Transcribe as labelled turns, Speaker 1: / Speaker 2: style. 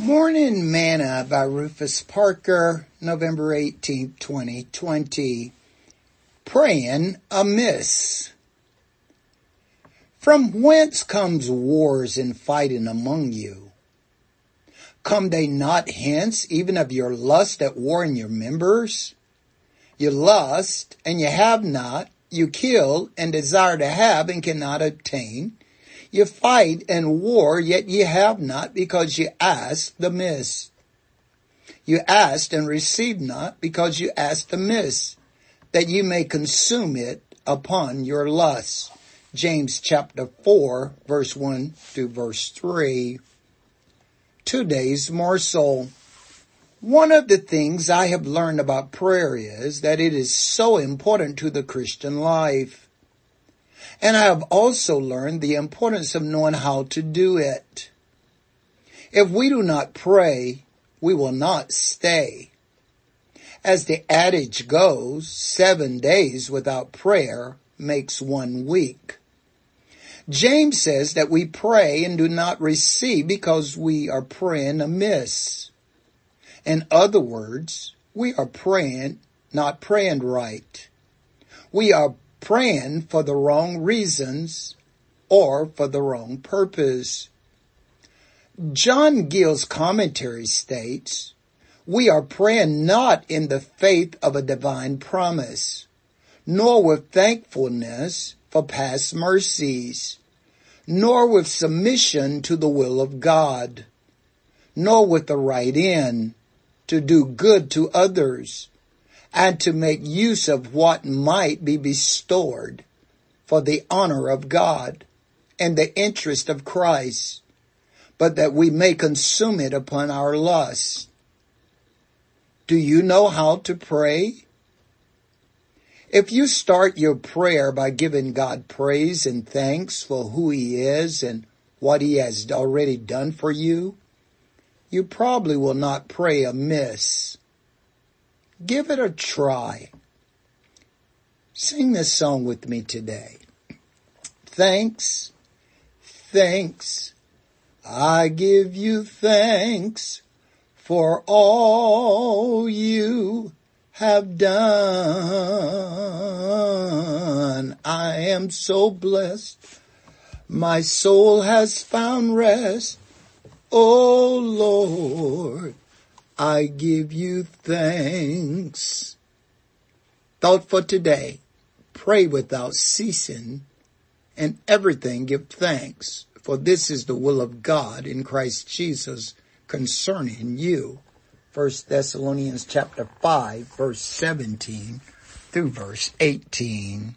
Speaker 1: Morning Manna by Rufus Parker, November 18, 2020. Praying amiss. From whence comes wars and fighting among you? Come they not hence even of your lust at war in your members? You lust and you have not, you kill and desire to have and cannot obtain. You fight and war, yet ye have not because ye asked amiss. You asked and received not because you asked amiss, that you may consume it upon your lusts. James chapter 4 verse 1 through verse 3. Two Today's morsel. One of the things I have learned about prayer is that it is so important to the Christian life. And I have also learned the importance of knowing how to do it. If we do not pray, we will not stay. As the adage goes, seven days without prayer makes one week. James says that we pray and do not receive because we are praying amiss. In other words, we are praying, not praying right. We are praying for the wrong reasons or for the wrong purpose. John Gill's commentary states, we are praying not in the faith of a divine promise, nor with thankfulness for past mercies, nor with submission to the will of God, nor with the right end to do good to others, and to make use of what might be bestowed for the honor of God and the interest of Christ, but that we may consume it upon our lusts. Do you know how to pray? If you start your prayer by giving God praise and thanks for who he is and what he has already done for you, you probably will not pray amiss. Give it a try. Sing this song with me today. Thanks, thanks, I give you thanks for all you have done. I am so blessed. My soul has found rest. Oh Lord, I give you thanks. Thought for today, pray without ceasing and everything give thanks for this is the will of God in Christ Jesus concerning you. First Thessalonians chapter 5 verse 17 through verse 18.